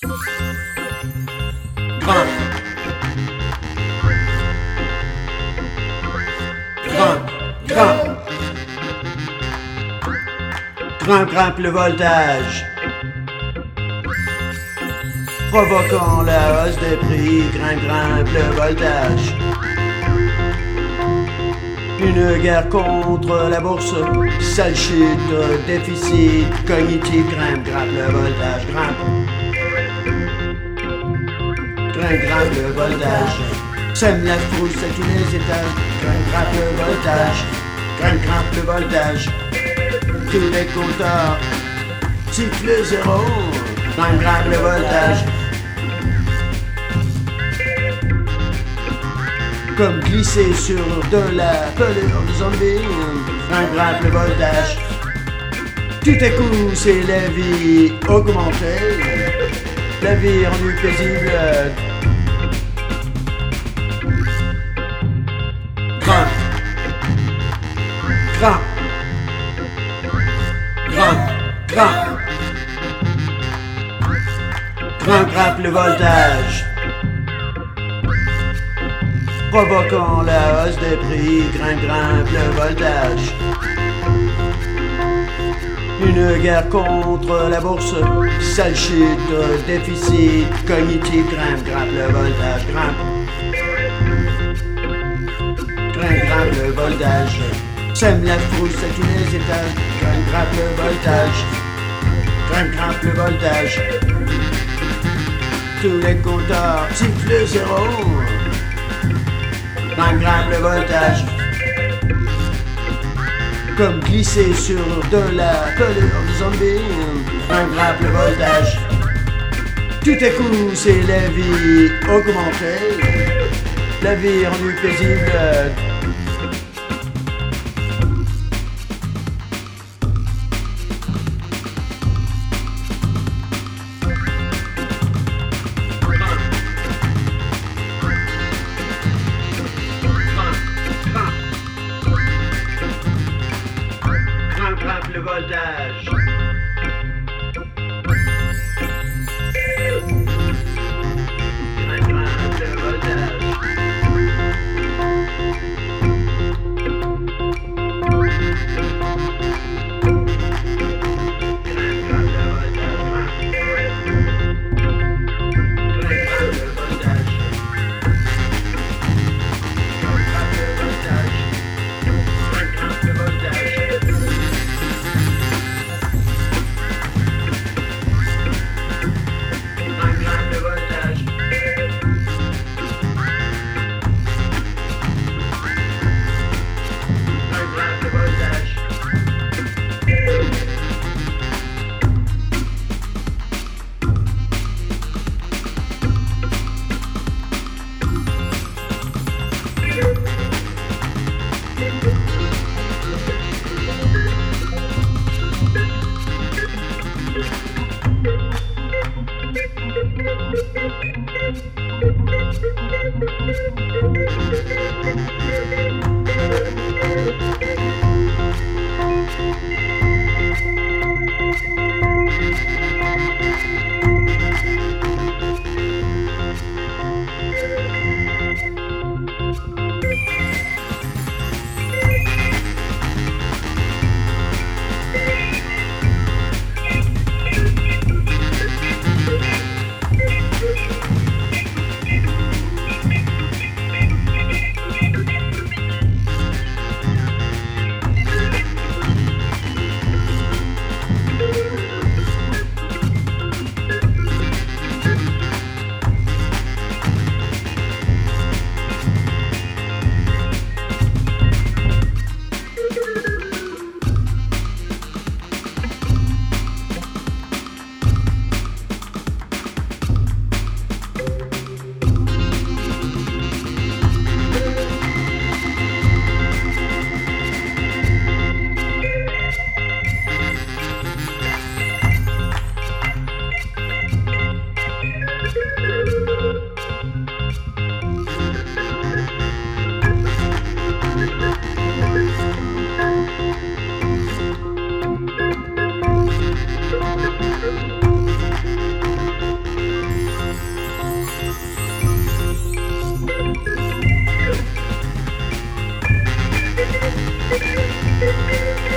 Grimpe. Grimpe. Le voltage. Provoquant la hausse des prix, grimpe, grimpe le voltage. Une guerre contre la bourse, sale chute, déficit cognitif, grimpe, grimpe le voltage, grimpe. Grimpe, le voltage. Sème la frousse à tous les étages, grimpe, le voltage. Grimpe, le voltage. Tous les compteurs, cycle zéro, grimpe, le voltage. comme glisser sur de la pelure de zombie, grimpe le voltage. Tout à coup, c'est la vie augmentée, la vie rendue paisible. Grimpe, le voltage provoquant la hausse des prix, grimpe, grimpe le voltage. Une guerre contre la bourse, sale chute, déficit cognitif, grimpe, grimpe le voltage, grimpe. Grimpe, grimpe le voltage. Sème la frousse à tous les étages, grimpe, grimpe le voltage. Grimpe, grimpe le voltage. Tous les compteurs sifflent zéro grimpe, grimpe le voltage. Comme glisser sur de la pelure zombie, grimpe, grimpe le voltage. Tout à coup, c'est la vie augmentée, la vie rendue paisible, de voltage. Música